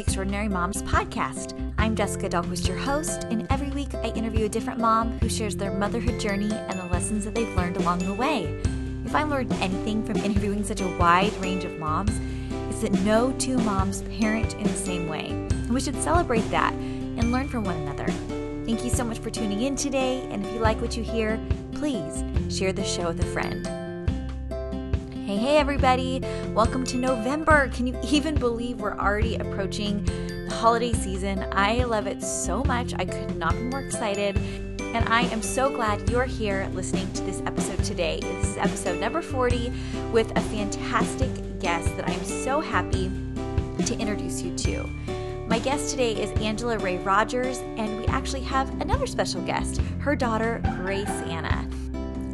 the Extraordinary Moms podcast. I'm Jessica Dahlquist, your host, and every week I interview a different mom who shares their motherhood journey and the lessons that they've learned along the way. If I learned anything from interviewing such a wide range of moms, it's that no two moms parent in the same way. And we should celebrate that and learn from one another. Thank you so much for tuning in today, and if you like what you hear, please share the show with a friend. Hey, hey, everybody. Welcome to November. Can you even believe we're already approaching the holiday season? I love it so much. I could not be more excited. And I am so glad you're here listening to this episode today. This is episode number 40 with a fantastic guest that I am so happy to introduce you to. My guest today is Angela Ray Rogers, and we actually have another special guest, her daughter, Grace Anna.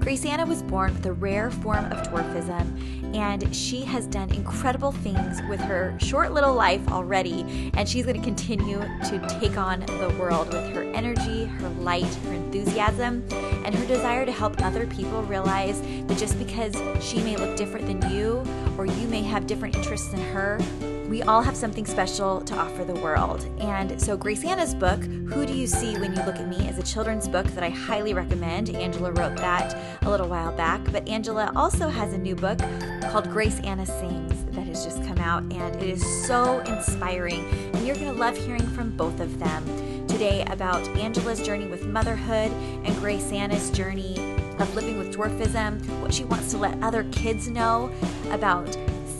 Grace Anna was born with a rare form of dwarfism, and she has done incredible things with her short little life already. And she's going to continue to take on the world with her energy, her light, her enthusiasm, and her desire to help other people realize that just because she may look different than you, or you may have different interests than her, we all have something special to offer the world. And so, Grace Anna's book, Who Do You See When You Look at Me, is a children's book that I highly recommend. Angela wrote that a little while back. But Angela also has a new book called Grace Anna Sings that has just come out, and it is so inspiring. And you're going to love hearing from both of them today about Angela's journey with motherhood and Grace Anna's journey of living with dwarfism, what she wants to let other kids know about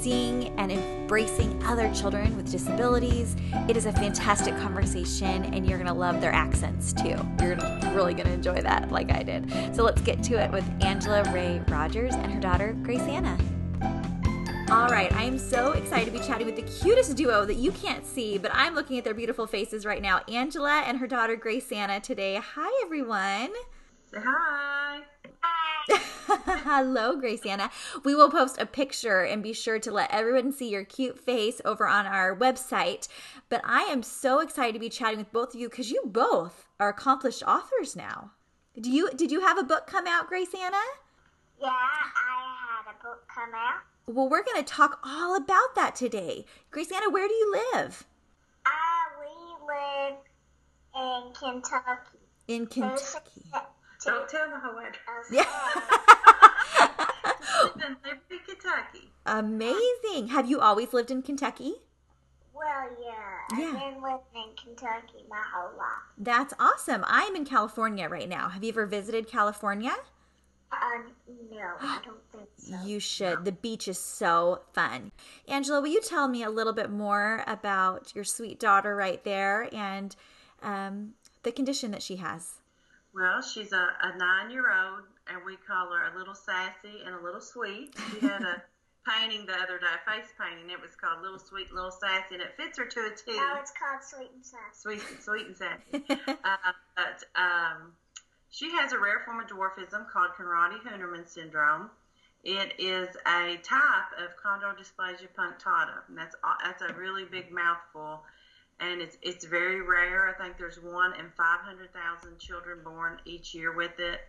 seeing and embracing other children with disabilities. It is a fantastic conversation, and you're going to love their accents too. You're really going to enjoy that, like I did. So let's get to it with Angela Ray Rogers and her daughter, Grace Anna. All right, I am so excited to be chatting with the cutest duo that you can't see, but I'm looking at their beautiful faces right now. Angela and her daughter, Grace Anna, today. Hi, everyone. Say hi. Hello, Grace Anna. We will post a picture and be sure to let everyone see your cute face over on our website. But I am so excited to be chatting with both of you because you both are accomplished authors now. Do you did you have a book come out, Grace Anna? Yeah, I had a book come out. Well, we're going to talk all about that today. Grace Anna, where do you live? Uh, we live in Kentucky. In Kentucky. Don't tell the whole address. Yeah. in Liberty, Kentucky. Amazing. Have you always lived in Kentucky? Well, yeah, Yeah. I've been living in Kentucky my whole life. That's awesome. I'm in California right now. Have you ever visited California? Uh, no, I don't think so. You should. The beach is so fun. Angela, will you tell me a little bit more about your sweet daughter right there and um, the condition that she has? Well, she's a, a nine year old, and we call her a little sassy and a little sweet. She had a painting the other day, a face painting. It was called Little Sweet, and Little Sassy, and it fits her to a T. Now it's called Sweet and Sassy. Sweet, sweet and sassy. uh, but um, she has a rare form of dwarfism called Conradi-Hünermann syndrome. It is a type of chondrodysplasia punctata, and that's that's a really big mouthful, and it's it's very rare. I think there's one in 500,000 children born each year with it.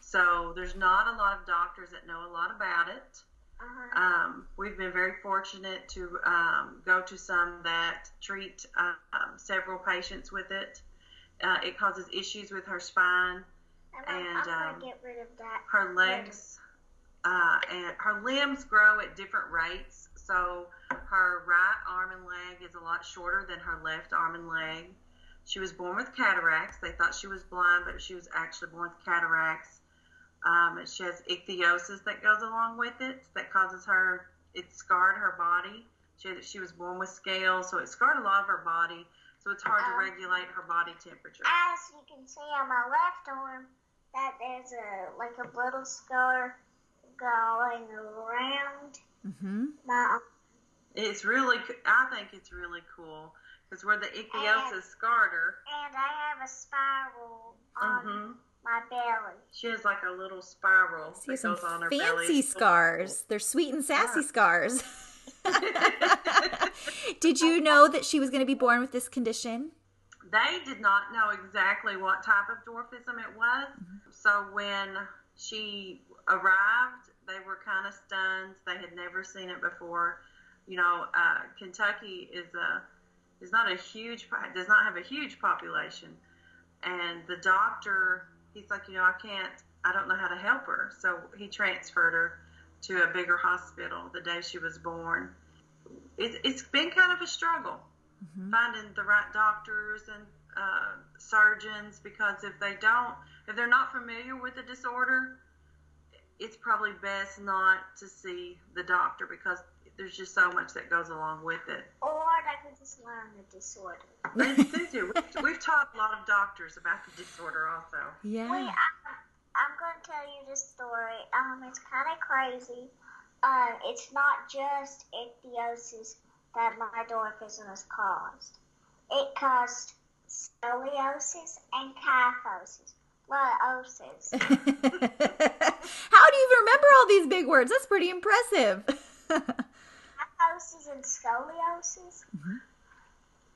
So there's not a lot of doctors that know a lot about it. Uh-huh. Um, we've been very fortunate to um, go to some that treat uh, um, several patients with it. Uh, it causes issues with her spine, And and, um, get rid of that. her legs, uh, and her limbs grow at different rates. So her right arm and leg is a lot shorter than her left arm and leg. She was born with cataracts. They thought she was blind, but she was actually born with cataracts. Um, she has ichthyosis that goes along with it that causes her, it scarred her body. She, she was born with scales, so it scarred a lot of her body. So it's hard to Um, regulate her body temperature. As you can see on my left arm, that there's a like a little scar going around Mm-hmm. my. It's really, I think it's really cool because where the ichthyosis scarred her, and I have a spiral on hmm my belly. she has like a little spiral See that some goes on her fancy belly. scars. They're sweet and sassy Yeah. scars. Did you know that she was going to be born with this condition? They did not know exactly what type of dwarfism it was. So when she arrived, they were kind of stunned. They had never seen it before. You know, uh, Kentucky is a It's not a huge, does not have a huge population. And the doctor, he's like, you know, I can't, I don't know how to help her. So he transferred her to a bigger hospital the day she was born. It, it's been kind of a struggle mm-hmm. finding the right doctors and uh, surgeons because if they don't, if they're not familiar with the disorder, it's probably best not to see the doctor because there's just so much that goes along with it. Or they could just learn the disorder. they, they do. We've, we've, taught a lot of doctors about the disorder also. Yeah. Wait, I, I'm going to tell you the story. Um, it's kind of crazy. Um, it's not just ichthyosis that my dwarfism has caused. It caused scoliosis and kyphosis. Liosis. How do you even remember all these big words? That's pretty impressive. kyphosis and scoliosis. Mm-hmm.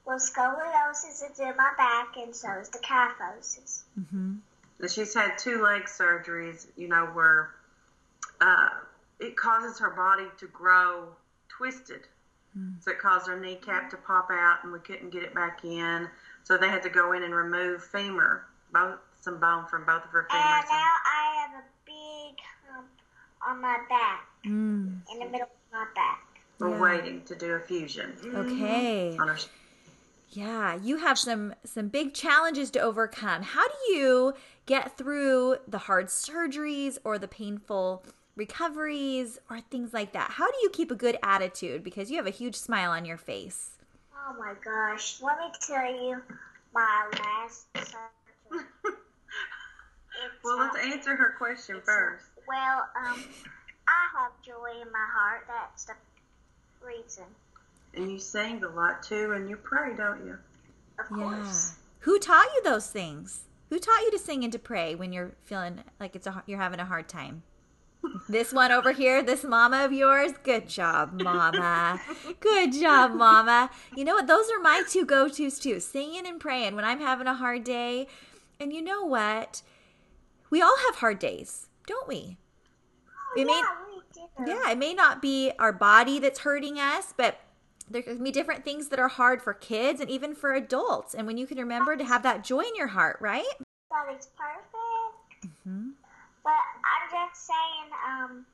Well, scoliosis is in my back, and so is the kyphosis. Mm-hmm. She's had two leg surgeries, you know, where uh, it causes her body to grow twisted. Mm. So it caused her kneecap to pop out, and we couldn't get it back in. So they had to go in and remove femur, both some bone from both of her femurs. And now I have a big hump on my back, mm. in the middle of my back. We're yeah. waiting to do a fusion. Okay. On her yeah, you have some some big challenges to overcome. How do you get through the hard surgeries or the painful recoveries or things like that? How do you keep a good attitude because you have a huge smile on your face? Oh my gosh, let me tell you my last surgery. well, let's answer her question first. well, um I have joy in my heart. That's the reason. And you sing a lot too, and you pray, don't you? Of course. Yeah. Who taught you those things? Who taught you to sing and to pray when you're feeling like it's a, you're having a hard time? this one over here, this mama of yours. Good job, mama. Good job, mama. You know what? Those are my two go tos too singing and praying when I'm having a hard day. And you know what? We all have hard days, don't we? Oh, it may, yeah, we yeah, it may not be our body that's hurting us, but there can be different things that are hard for kids and even for adults. And when you can remember to have that joy in your heart, right? That is perfect. Mm-hmm. But I'm just saying um,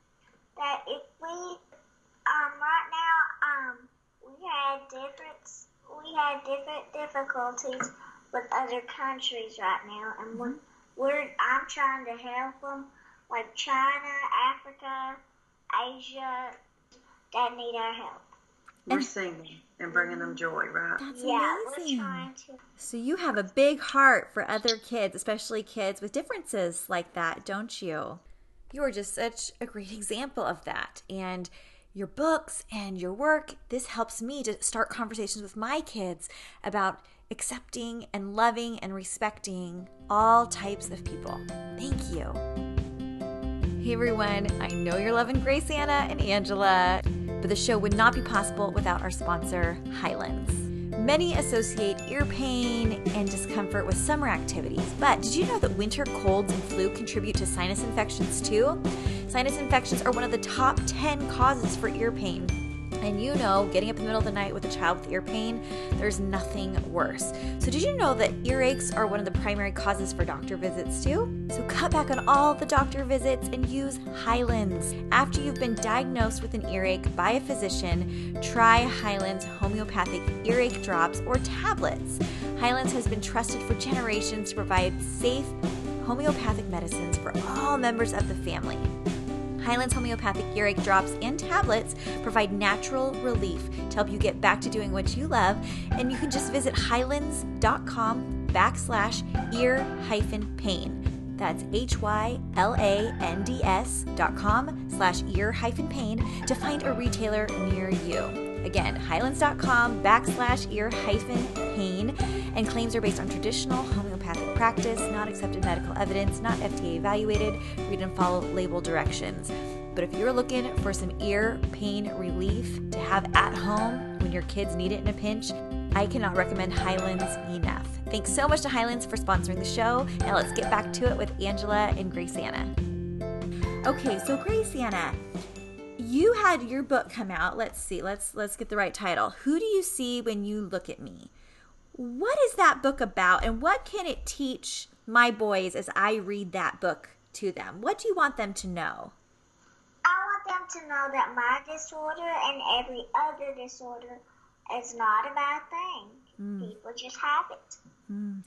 that if we, um, right now, um, we had different, we had different difficulties with other countries right now, and we're, we're I'm trying to help them, like China, Africa, Asia, that need our help. We're singing and bringing them joy, right? That's yeah, amazing. We're trying to. So you have a big heart for other kids, especially kids with differences like that, don't you? You are just such a great example of that. And your books and your work, this helps me to start conversations with my kids about accepting and loving and respecting all types of people. Thank you. Hey everyone, I know you're loving Grace Anna and Angela but the show would not be possible without our sponsor, Hyland's. Many associate ear pain and discomfort with summer activities, but did you know that winter colds and flu contribute to sinus infections too? Sinus infections are one of the top 10 causes for ear pain. And you know, getting up in the middle of the night with a child with ear pain, there's nothing worse. So, did you know that earaches are one of the primary causes for doctor visits too? So, cut back on all the doctor visits and use Hyland's. After you've been diagnosed with an earache by a physician, try Hyland's homeopathic earache drops or tablets. Hyland's has been trusted for generations to provide safe homeopathic medicines for all members of the family. Hyland's homeopathic earache drops and tablets provide natural relief to help you get back to doing what you love. And you can just visit hylands.com backslash ear hyphen pain. That's H Y L A N D S dot com slash ear hyphen pain to find a retailer near you. Again, hylands.com backslash ear hyphen pain. And claims are based on traditional homeopathic practice, not accepted medical evidence, not FDA evaluated. Read and follow label directions. But if you're looking for some ear pain relief to have at home when your kids need it in a pinch, I cannot recommend Hyland's enough. Thanks so much to Hyland's for sponsoring the show. Now let's get back to it with Angela and Grace Anna. Okay, so Grace Anna, you had your book come out. Let's see. Let's let's get the right title. Who do you see when you look at me? What is that book about and what can it teach my boys as I read that book to them? What do you want them to know? I want them to know that my disorder and every other disorder is not a bad thing. Mm. People just have it. Mm.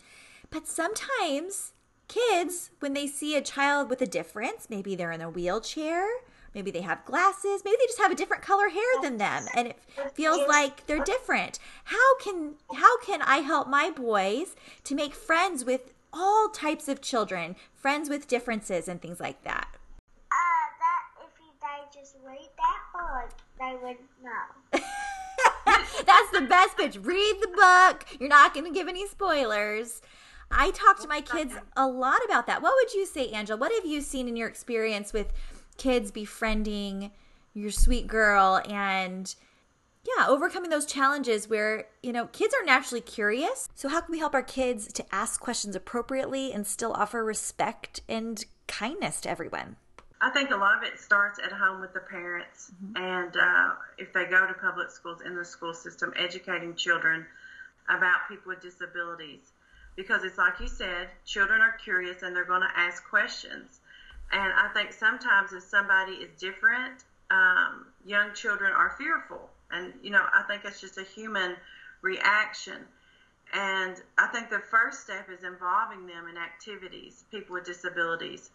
But sometimes kids, when they see a child with a difference, maybe they're in a wheelchair, maybe they have glasses, maybe they just have a different color hair than them and it feels like they're different. How can how can I help my boys to make friends with all types of children, friends with differences and things like that? Uh, that if you, they just read that book, they would know. That's the best pitch. Read the book. You're not going to give any spoilers. I talk to my kids a lot about that. What would you say, Angela? What have you seen in your experience with kids befriending your sweet girl and yeah, overcoming those challenges where, you know, kids are naturally curious. So how can we help our kids to ask questions appropriately and still offer respect and kindness to everyone? I think a lot of it starts at home with the parents, mm-hmm. and uh, if they go to public schools in the school system, educating children about people with disabilities. Because it's like you said, children are curious and they're going to ask questions. And I think sometimes if somebody is different, um, young children are fearful. And, you know, I think it's just a human reaction. And I think the first step is involving them in activities, people with disabilities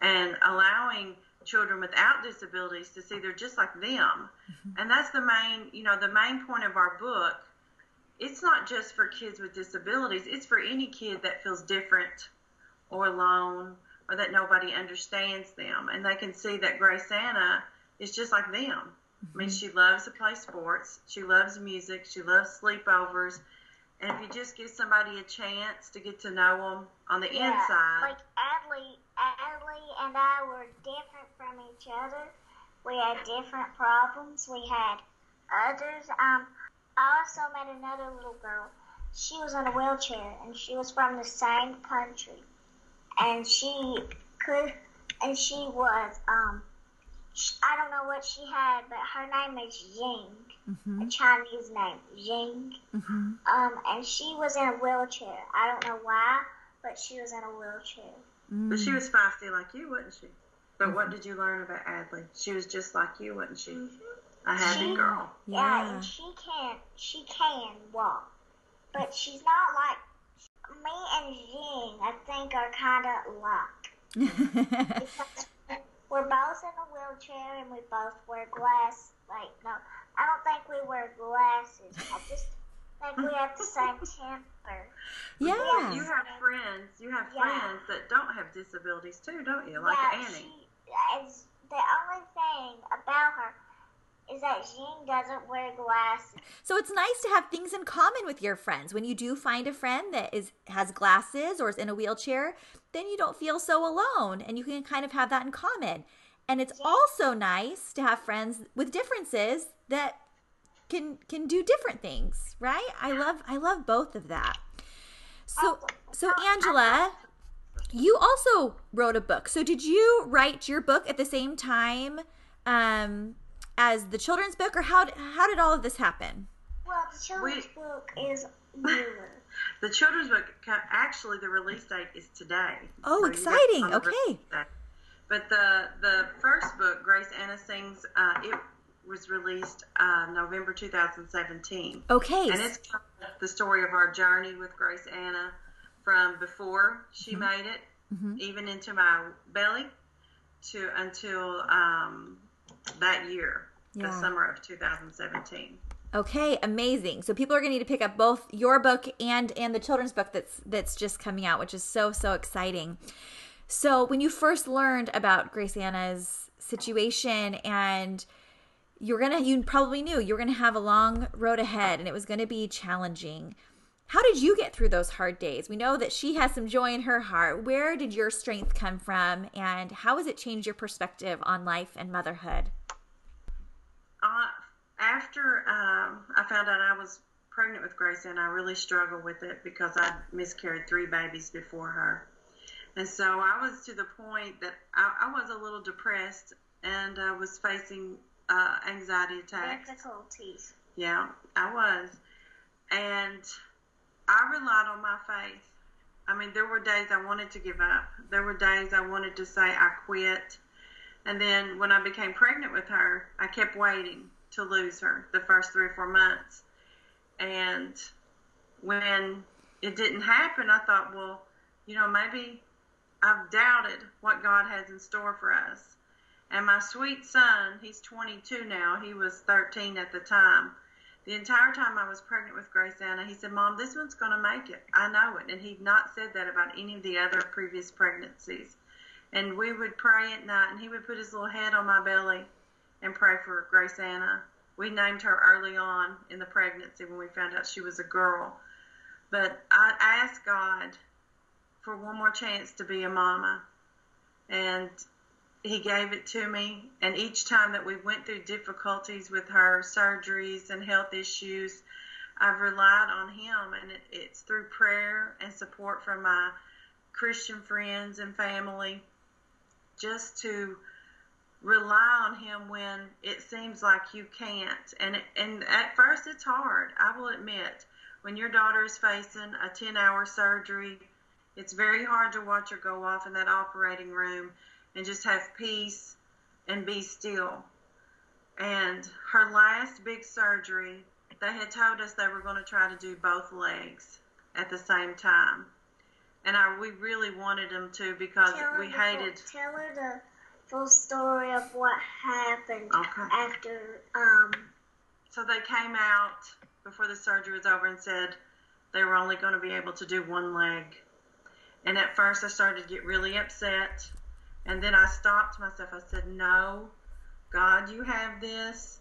and allowing children without disabilities to see they're just like them. Mm-hmm. And that's the main, you know, the main point of our book. It's not just for kids with disabilities, it's for any kid that feels different or alone or that nobody understands them. And they can see that Grace Anna is just like them. Mm-hmm. I mean, mm-hmm. she loves to play sports, she loves music, she loves sleepovers. And if you just give somebody a chance to get to know them on the yeah, inside. Like Adley Adley and I were different from each other. We had different problems. We had others. Um, I also met another little girl. She was in a wheelchair and she was from the same country. And she could, and she was, um, I don't know what she had, but her name is Ying, mm-hmm. a Chinese name, Ying. Mm-hmm. Um, and she was in a wheelchair. I don't know why, but she was in a wheelchair. Mm. But she was feisty like you, wasn't she? But mm-hmm. what did you learn about Adley? She was just like you, wasn't she? Mm-hmm. A happy she, girl. Yeah. yeah, and she can she can walk, but she's not like me and Jing. I think are kind of alike. we're both in a wheelchair and we both wear glasses. Like no, I don't think we wear glasses. I just think we have the same temper. Yeah. You have friends. You have yeah. friends that don't have disabilities too, don't you? Like yeah, Annie. She, the only thing about her is that Jean doesn't wear glasses. So it's nice to have things in common with your friends. When you do find a friend that is has glasses or is in a wheelchair, then you don't feel so alone and you can kind of have that in common. And it's also nice to have friends with differences that can can do different things, right? I love I love both of that. So so Angela, you also wrote a book. So did you write your book at the same time um, as the children's book, or how how did all of this happen? Well, the children's we, book is newer. the children's book actually the release date is today. Oh, so exciting! Okay. But the the first book, Grace Anna sings, uh, it was released uh, November 2017. Okay. And it's the story of our journey with Grace Anna from before she mm-hmm. made it, mm-hmm. even into my belly, to until um, that year, yeah. the summer of 2017. Okay, amazing. So people are going to need to pick up both your book and and the children's book that's that's just coming out, which is so so exciting. So when you first learned about Grace Anna's situation and you're gonna you probably knew you were gonna have a long road ahead and it was gonna be challenging how did you get through those hard days we know that she has some joy in her heart where did your strength come from and how has it changed your perspective on life and motherhood uh, after um, i found out i was pregnant with grace and i really struggled with it because i miscarried three babies before her and so i was to the point that i, I was a little depressed and i was facing uh, anxiety attacks. Difficulties. Yeah, I was. And I relied on my faith. I mean, there were days I wanted to give up. There were days I wanted to say I quit. And then when I became pregnant with her, I kept waiting to lose her the first three or four months. And when it didn't happen, I thought, well, you know, maybe I've doubted what God has in store for us. And my sweet son, he's 22 now, he was 13 at the time. The entire time I was pregnant with Grace Anna, he said, Mom, this one's going to make it. I know it. And he'd not said that about any of the other previous pregnancies. And we would pray at night, and he would put his little head on my belly and pray for Grace Anna. We named her early on in the pregnancy when we found out she was a girl. But I asked God for one more chance to be a mama. And he gave it to me. And each time that we went through difficulties with her, surgeries and health issues, I've relied on him. And it, it's through prayer and support from my Christian friends and family just to rely on him when it seems like you can't. And, and at first, it's hard. I will admit, when your daughter is facing a 10 hour surgery, it's very hard to watch her go off in that operating room and just have peace and be still. And her last big surgery, they had told us they were going to try to do both legs at the same time. And I, we really wanted them to because Tell we the hated. Full, tell her the full story of what happened Okay. after. Um. So they came out before the surgery was over and said they were only going to be able to do one leg. And at first I started to get really upset. And then I stopped myself. I said, No, God, you have this.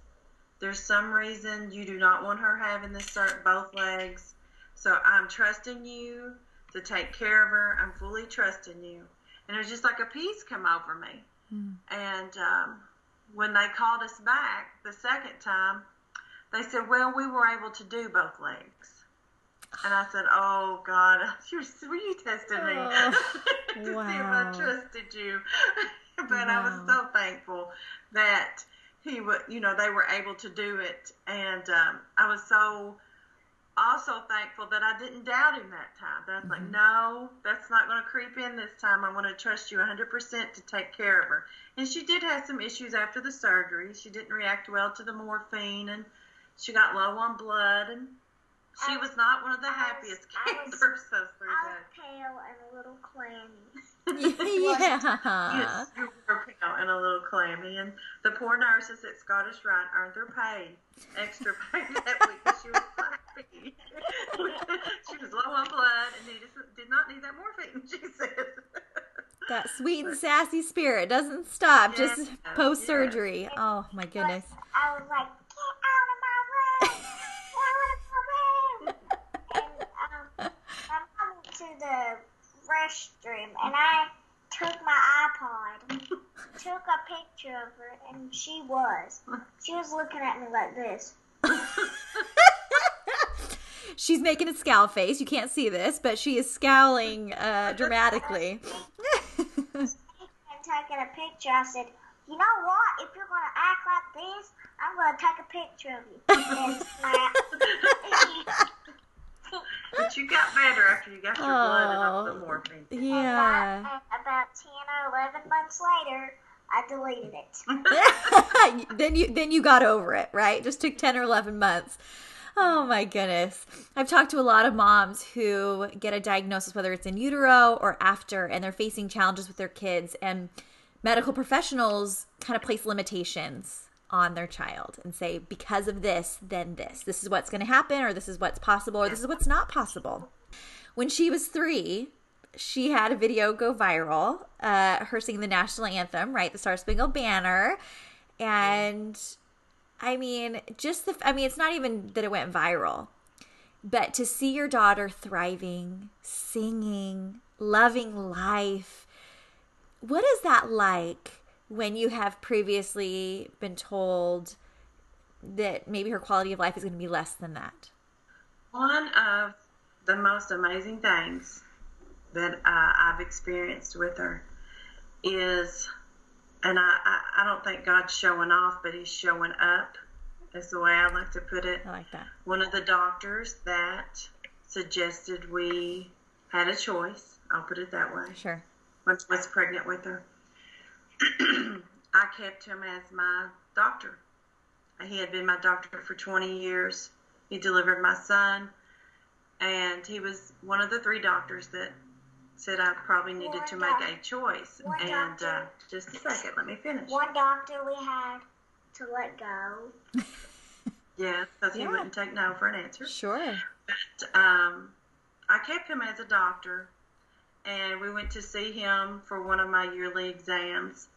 There's some reason you do not want her having this both legs. So I'm trusting you to take care of her. I'm fully trusting you. And it was just like a peace come over me. And um, when they called us back the second time, they said, Well, we were able to do both legs. And I said, Oh, God, you were you testing me Oh, to see if. I trusted you. but I was so thankful that he would, you know, they were able to do it. And um, I was so also thankful that I didn't doubt him that time. That I was like, mm-hmm. no, that's not going to creep in this time. I want to trust you 100% to take care of her. And she did have some issues after the surgery. She didn't react well to the morphine, and she got low on blood, and she I was not one of the I was- happiest I was- campers those three I was pale and a little clammy. yeah. Yes, you were pale and a little clammy, and the poor nurses at Scottish Rite earned their pay, extra pay that week because she was happy. she was low on blood and needed, did not need that morphine. She said. That sweet and sassy spirit doesn't stop just post surgery. Oh my goodness. I was like, the restroom, and I took my iPod, took a picture of her, and she was. She was looking at me like this. She's making a scowl face. You can't see this, but she is scowling uh, dramatically. And taking a picture, I said, you know what? If you're going to act like this, I'm going to take a picture of you. And snap. But you got better after you got your blood and all the Oh. morphine. yeah. And about 10 or 11 months later, I deleted it. then you then you got over it, right? Just took 10 or 11 months. Oh my goodness. I've talked to a lot of moms who get a diagnosis whether it's in utero or after and they're facing challenges with their kids and medical professionals kind of place limitations on their child and say because of this then this. This is what's going to happen or this is what's possible or this is what's not possible. When she was 3, she had a video go viral, uh, her singing the national anthem, right? The Star Spangled Banner. And I mean, just the, I mean, it's not even that it went viral, but to see your daughter thriving, singing, loving life, what is that like when you have previously been told that maybe her quality of life is going to be less than that? One of the most amazing things that uh, I've experienced with her is and I, I, I don't think God's showing off, but He's showing up. Is the way I like to put it. I like that. One of the doctors that suggested we had a choice. I'll put it that way. Sure. I was pregnant with her, I kept him as my doctor. He had been my doctor for 20 years. He delivered my son, and he was one of the three doctors that said I probably needed to make a choice. And uh, just a second, let me finish. One doctor we had to let go. Yeah, because he wouldn't take no for an answer. Sure. But um, I kept him as a doctor, and we went to see him for one of my yearly exams,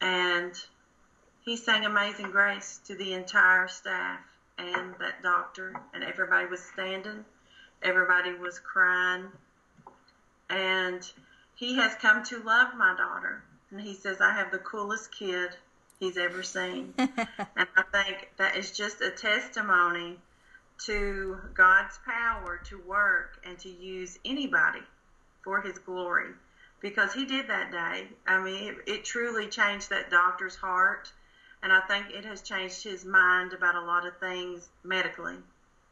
and he sang Amazing Grace to the entire staff and that doctor, and everybody was standing, everybody was crying, and he has come to love my daughter, and he says I have the coolest kid he's ever seen, and I think that is just a testimony to God's power to work and to use anybody for His glory. Because He did that day. I mean, it, it truly changed that doctor's heart. And I think it has changed his mind about a lot of things medically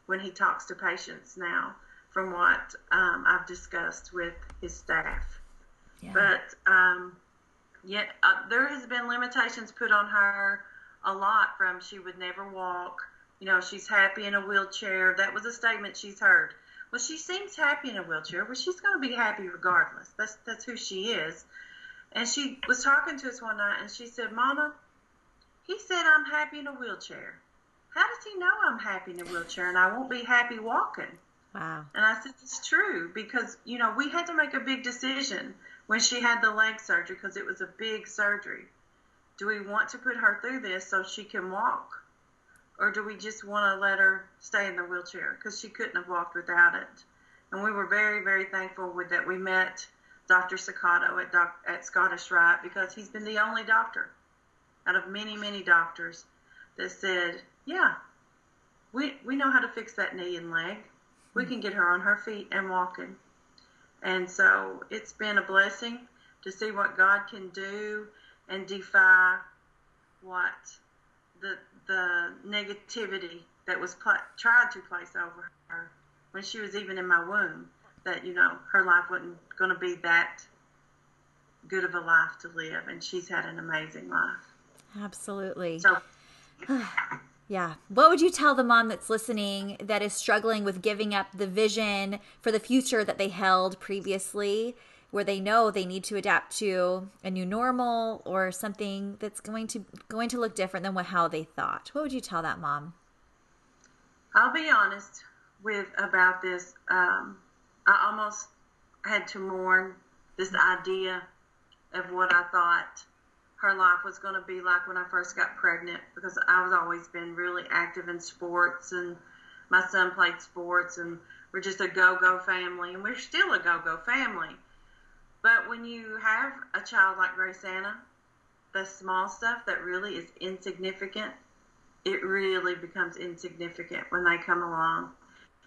when he talks to patients now, from what um, I've discussed with his staff. Yeah. But um, yet uh, there has been limitations put on her a lot. From she would never walk. You know, she's happy in a wheelchair. That was a statement she's heard. Well, she seems happy in a wheelchair. Well, she's going to be happy regardless. That's that's who she is. And she was talking to us one night, and she said, "Mama, he said I'm happy in a wheelchair. How does he know I'm happy in a wheelchair and I won't be happy walking?" wow. And I said, it's true because, you know, we had to make a big decision when she had the leg surgery because it was a big surgery. Do we want to put her through this so she can walk? Or do we just want to let her stay in the wheelchair because she couldn't have walked without it? And we were very, very thankful with that we met Dr. Sakato at, doc, at Scottish Rite because he's been the only doctor out of many, many doctors that said, yeah, we, we know how to fix that knee and leg we hmm. can get her on her feet and walking. And so it's been a blessing to see what God can do and defy what the the negativity that was pla- tried to place over her when she was even in my womb. That you know her life wasn't going to be that good of a life to live, and she's had an amazing life. Absolutely. So Yeah. What would you tell the mom that's listening that is struggling with giving up the vision for the future that they held previously, where they know they need to adapt to a new normal or something that's going to going to look different than what how they thought? What would you tell that mom? I'll be honest with about this. Um, I almost had to mourn this idea of what I thought her life was going to be like when I first got pregnant because I was always been really active in sports and my son played sports and we're just a go-go family and we're still a go-go family. But when you have a child like Grace Anna, the small stuff that really is insignificant, it really becomes insignificant when they come along.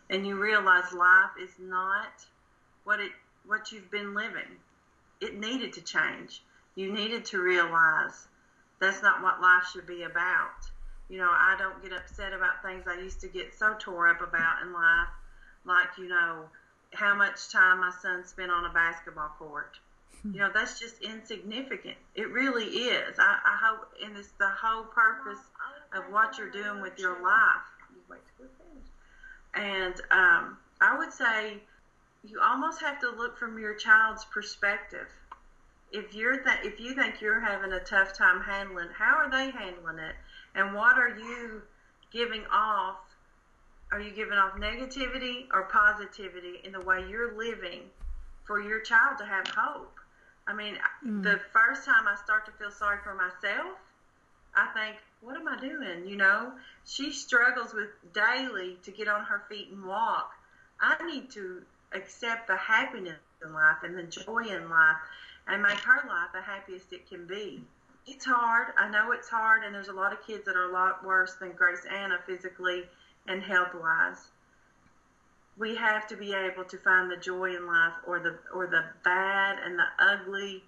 And you realize life is not what it what you've been living. It needed to change. You needed to realize that's not what life should be about. You know, I don't get upset about things I used to get so tore up about in life, like, you know, how much time my son spent on a basketball court. You know, that's just insignificant. It really is. I, I hope, and it's the whole purpose of what you're doing with your life. You wait till we're finished. And um, I would say you almost have to look from your child's perspective. If you're th- if you think you're having a tough time handling, how are they handling it? And what are you giving off? Are you giving off negativity or positivity in the way you're living for your child to have hope? I mean, mm. the first time I start to feel sorry for myself, I think, what am I doing? You know, she struggles with daily to get on her feet and walk. I need to accept the happiness in life and the joy in life and make her life the happiest it can be. It's hard. I know it's hard, and there's a lot of kids that are a lot worse than Grace Anna physically and health wise. We have to be able to find the joy in life or the or the bad and the ugly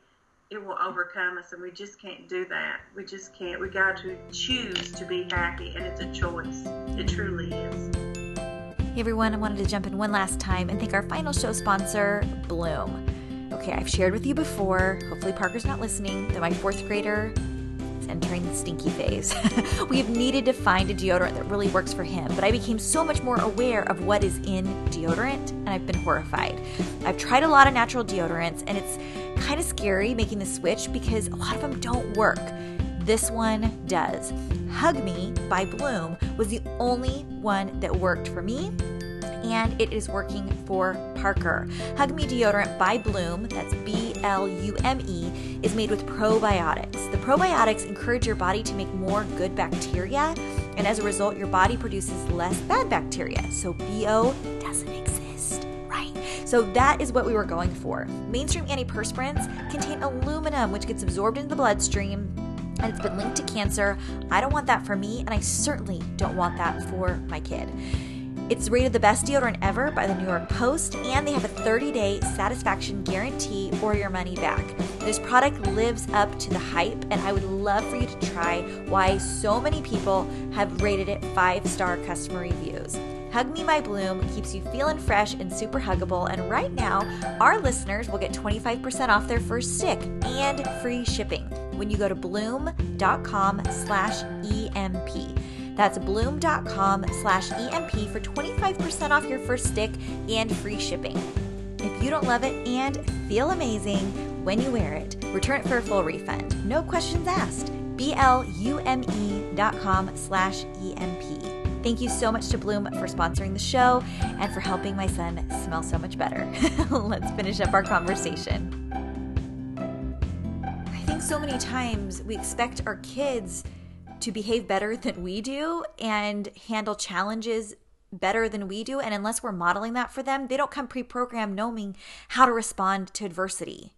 it will overcome us, and we just can't do that. We just can't. We got to choose to be happy, and it's a choice. It truly is. Hey everyone, I wanted to jump in one last time and thank our final show sponsor, Blume. Okay, I've shared with you before, hopefully Parker's not listening, that my fourth grader entering the stinky phase. we have needed to find a deodorant that really works for him, but I became so much more aware of what is in deodorant and I've been horrified. I've tried a lot of natural deodorants and it's kind of scary making the switch because a lot of them don't work. This one does. Hug Me by Blume was the only one that worked for me and it is working for Parker. Hug Me deodorant by Blume, that's B L U M E, is made with probiotics. The probiotics encourage your body to make more good bacteria, and as a result, your body produces less bad bacteria. So BO doesn't exist, right? So that is what we were going for. Mainstream antiperspirants contain aluminum, which gets absorbed into the bloodstream and it's been linked to cancer. I don't want that for me, and I certainly don't want that for my kid. It's rated the best deodorant ever by the New York Post, and they have a 30 day satisfaction guarantee or your money back. This product lives up to the hype, and I would love for you to try why so many people have rated it five star customer reviews. Hug Me by Blume keeps you feeling fresh and super huggable. And right now, our listeners will get 25% off their first stick and free shipping when you go to blume.com slash EMP. That's blume.com slash EMP for 25% off your first stick and free shipping. If you don't love it and feel amazing when you wear it, return it for a full refund. No questions asked. B-L-U-M-E dot com slash E-M-P. Thank you so much to Blume for sponsoring the show and for helping my son smell so much better. Let's finish up our conversation. I think so many times we expect our kids to behave better than we do and handle challenges better than we do. And unless we're modeling that for them, they don't come pre programmed knowing how to respond to adversity.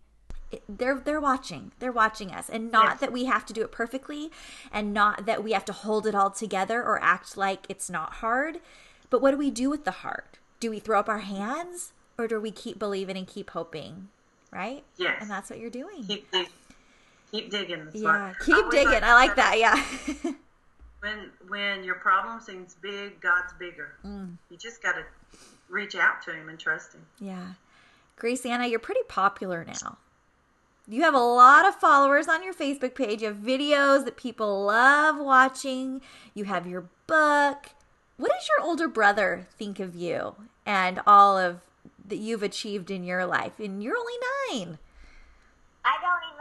They're they're watching. They're watching us, and not yes. that we have to do it perfectly, and not that we have to hold it all together or act like it's not hard. But what do we do with the heart? Do we throw up our hands, or do we keep believing and keep hoping? Right? Yes. And that's what you're doing. Keep, Keep digging. yeah, keep digging. Like I like that. Yeah. when when your problem seems big, God's bigger. Mm. You just got to reach out to Him and trust Him. Yeah, Grace Anna, you're pretty popular now. You have a lot of followers on your Facebook page. You have videos that people love watching. You have your book. What does your older brother think of you and all of that you've achieved in your life? And you're only nine. I don't even know what he's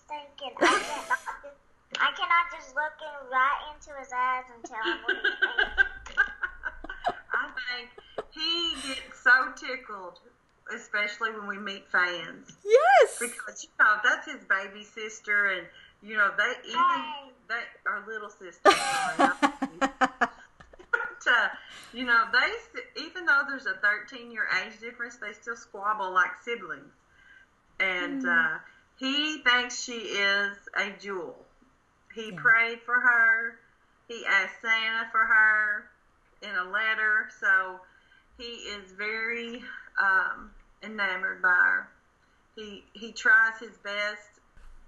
thinking. I cannot just, I cannot just look him right into his eyes and tell him what he's thinking. I think he gets so tickled, especially when we meet fans. Yes. Because you know that's his baby sister, and you know they even hey. they our little sister. but, uh, you know they even though there's a 13 year age difference, they still squabble like siblings and mm. uh, he thinks she is a jewel. He yeah. prayed for her. He asked Santa for her in a letter. So he is very um, enamored by her. He he tries his best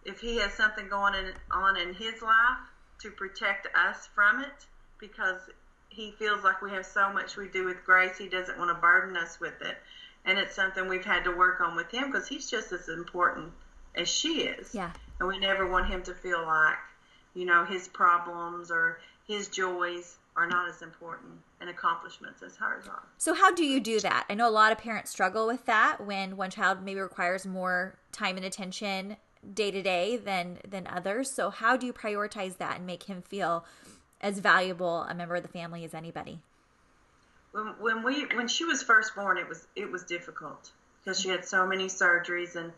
if he has something going in, on in his life to protect us from it because he feels like we have so much we do with grace. He doesn't want to burden us with it and it's something we've had to work on with him because he's just as important as she is. Yeah. And we never want him to feel like, you know, his problems or his joys are not as important and accomplishments as hers are. So how do you do that? I know a lot of parents struggle with that when one child maybe requires more time and attention day to day than than others. So how do you prioritize that and make him feel as valuable a member of the family as anybody? when when we when she was first born, it was it was difficult because she had so many surgeries, and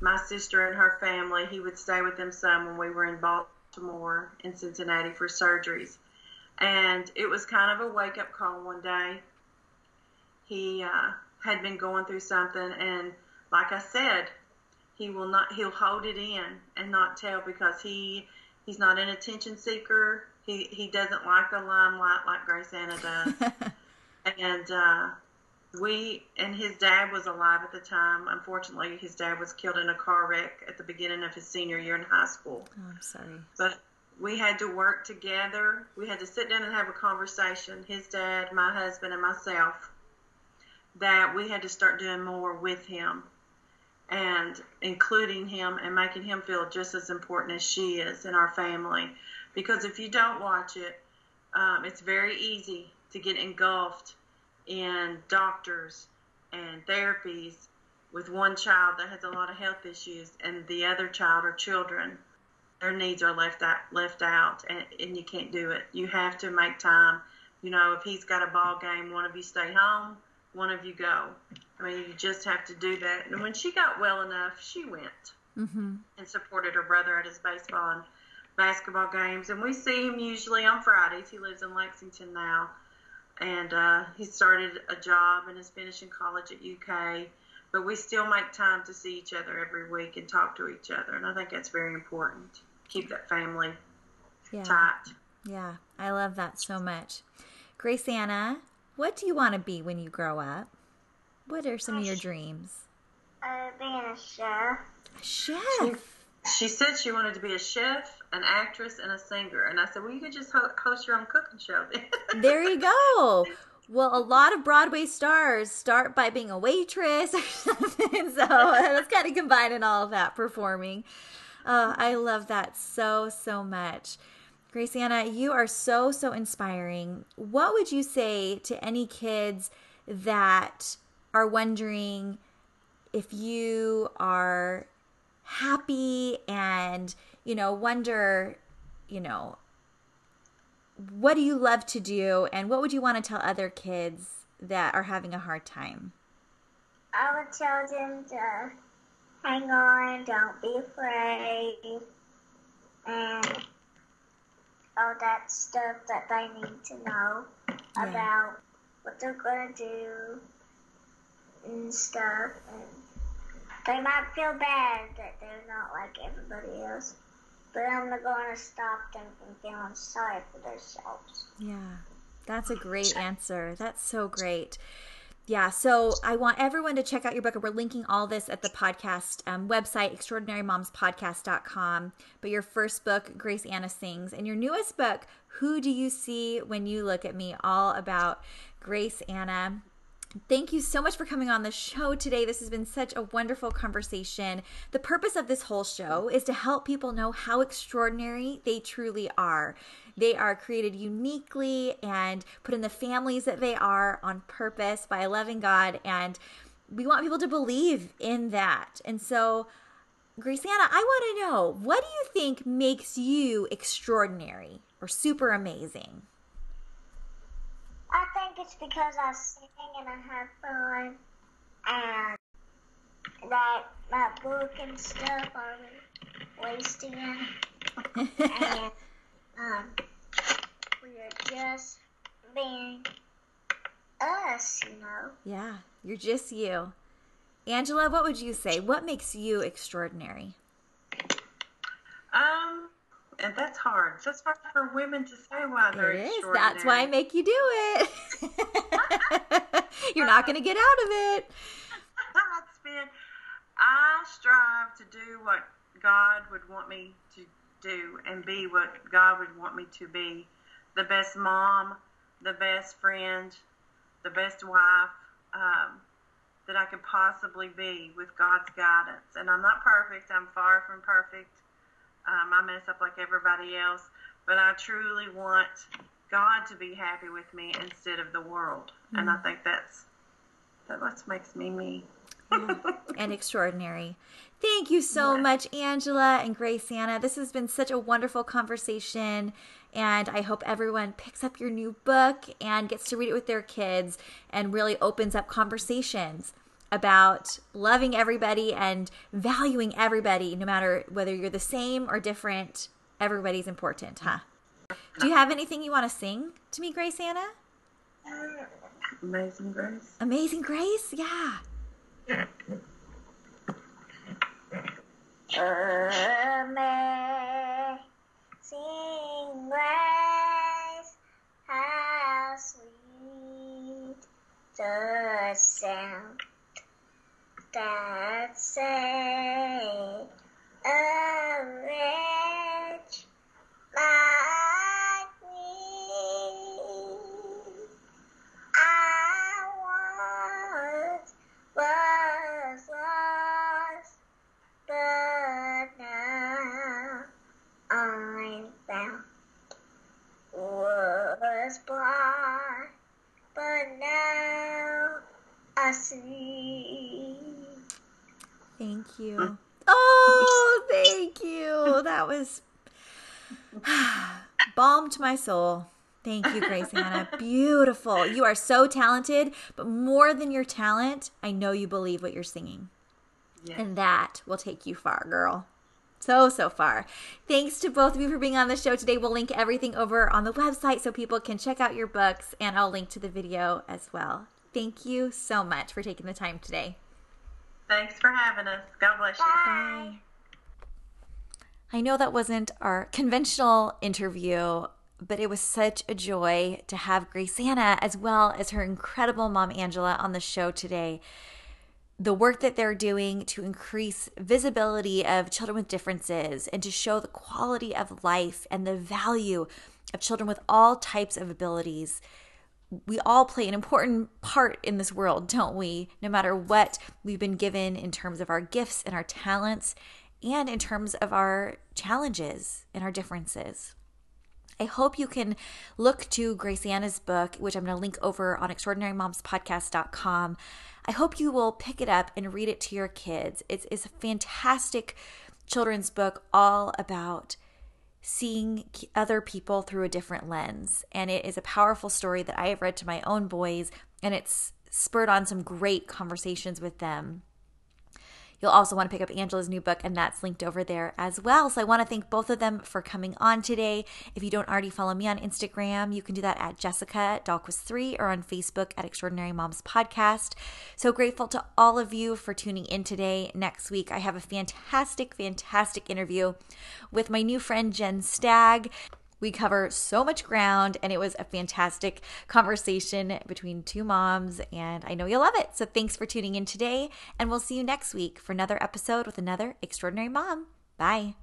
my sister and her family, he would stay with them some when we were in Baltimore and Cincinnati for surgeries, and it was kind of a wake up call one day. He uh, had been going through something, and like I said, he will not he'll hold it in and not tell because he he's not an attention seeker. He he doesn't like the limelight like Grace Anna does. and uh, we and his dad was alive at the time. Unfortunately, his dad was killed in a car wreck at the beginning of his senior year in high school. Oh, I'm sorry. But we had to work together. We had to sit down and have a conversation. His dad, my husband, and myself. That we had to start doing more with him and including him and making him feel just as important as she is in our family. Because if you don't watch it, um, it's very easy to get engulfed in doctors and therapies with one child that has a lot of health issues and the other child or children their needs are left out left out and, and you can't do it. You have to make time. You know if he's got a ball game one of you stay home one of you go. I mean you just have to do that. And when she got well enough she went mm-hmm. and supported her brother at his baseball and basketball games. And we see him usually on fridays. He lives in lexington now and uh, he started a job and is finishing college at UK. But we still make time to see each other every week and talk to each other, and I think that's very important. Keep that family yeah. tight. Yeah, I love that so much. Grace Anna, what do you want to be when you grow up? What are some of your dreams? Uh, being a chef. A chef. She, she said she wanted to be a chef an actress and a singer. And I said, well, you could just host your own cooking show. there you go. Well, a lot of Broadway stars start by being a waitress or something. So that's kind of combining all of that performing. Uh, I love that so, so much. Grace Anna, you are so, so inspiring. What would you say to any kids that are wondering if you are happy and you know, wonder, you know, what do you love to do and what would you want to tell other kids that are having a hard time? I would tell them to hang on, don't be afraid, and all that stuff that they need to know yeah. about what they're going to do and stuff. And they might feel bad that they're not like everybody else but I'm not going to stop them from feeling sorry for themselves. Yeah, that's a great answer. That's so great. Yeah, so I want everyone to check out your book. And we're linking all this at the podcast um, website, extraordinarymomspodcast.com. But your first book, Grace Anna Sings, and your newest book, Who Do You See When You Look at Me? All about Grace Anna. Thank you so much for coming on the show today. This has been such a wonderful conversation. The purpose of this whole show is to help people know how extraordinary they truly are. They are created uniquely and put in the families that they are on purpose by loving God. And we want people to believe in that. And so, Grace Anna, I want to know what do you think makes you extraordinary or super amazing? I think it's because I sing and I have fun and that my book and stuff are wasting and um, we are just being us, you know. Yeah, you're just you. Angela, what would you say? What makes you extraordinary? Um, and that's hard. That's hard for women to say why they're it is. That's why I make you do it. You're not going to get out of it. That's been. I strive to do what God would want me to do and be what God would want me to be. The best mom, the best friend, the best wife um, that I could possibly be with God's guidance. And I'm not perfect. I'm far from perfect. Um, I mess up like everybody else, but I truly want God to be happy with me instead of the world, mm-hmm. and I mm. think that's that what makes me me. yeah. and extraordinary. Thank you so yeah. much, Angela and Grace Anna. This has been such a wonderful conversation. And I hope everyone picks up your new book and gets to read it with their kids and really opens up conversations about loving everybody and valuing everybody, no matter whether you're the same or different. Everybody's important, huh? Do you have anything you want to sing to me, Grace Anna? Amazing Grace. Amazing Grace? Yeah. Amazing Grace, how sweet the sound that say a wretch like you. Oh, thank you. That was balm to my soul. Thank you, Grace Anna. Beautiful. You are so talented, but more than your talent, I know you believe what you're singing. Yes. And that will take you far, girl. So, so far. Thanks to both of you for being on the show today. We'll link everything over on the website so people can check out your books, and I'll link to the video as well. Thank you so much for taking the time today. Thanks for having us. God bless you. Bye. I know that wasn't our conventional interview, but it was such a joy to have Grace Anna as well as her incredible mom Angela on the show today. The work that they're doing to increase visibility of children with differences and to show the quality of life and the value of children with all types of abilities we all play an important part in this world, don't we? No matter what we've been given in terms of our gifts and our talents, and in terms of our challenges and our differences. I hope you can look to Grace Anna's book, which I'm going to link over on extraordinarymomspodcast.com. I hope you will pick it up and read it to your kids. It's, it's a fantastic children's book all about seeing other people through a different lens. And it is a powerful story that I have read to my own boys, and it's spurred on some great conversations with them. You'll also want to pick up Angela's new book, and that's linked over there as well. So I want to thank both of them for coming on today. If you don't already follow me on Instagram, you can do that at Jessica Dalquist3 or on Facebook at Extraordinary Moms Podcast. So grateful to all of you for tuning in today. Next week, I have a fantastic, fantastic interview with my new friend Jen Stagg. We cover so much ground, and it was a fantastic conversation between two moms, and I know you'll love it. So, thanks for tuning in today, and we'll see you next week for another episode with another extraordinary mom. Bye.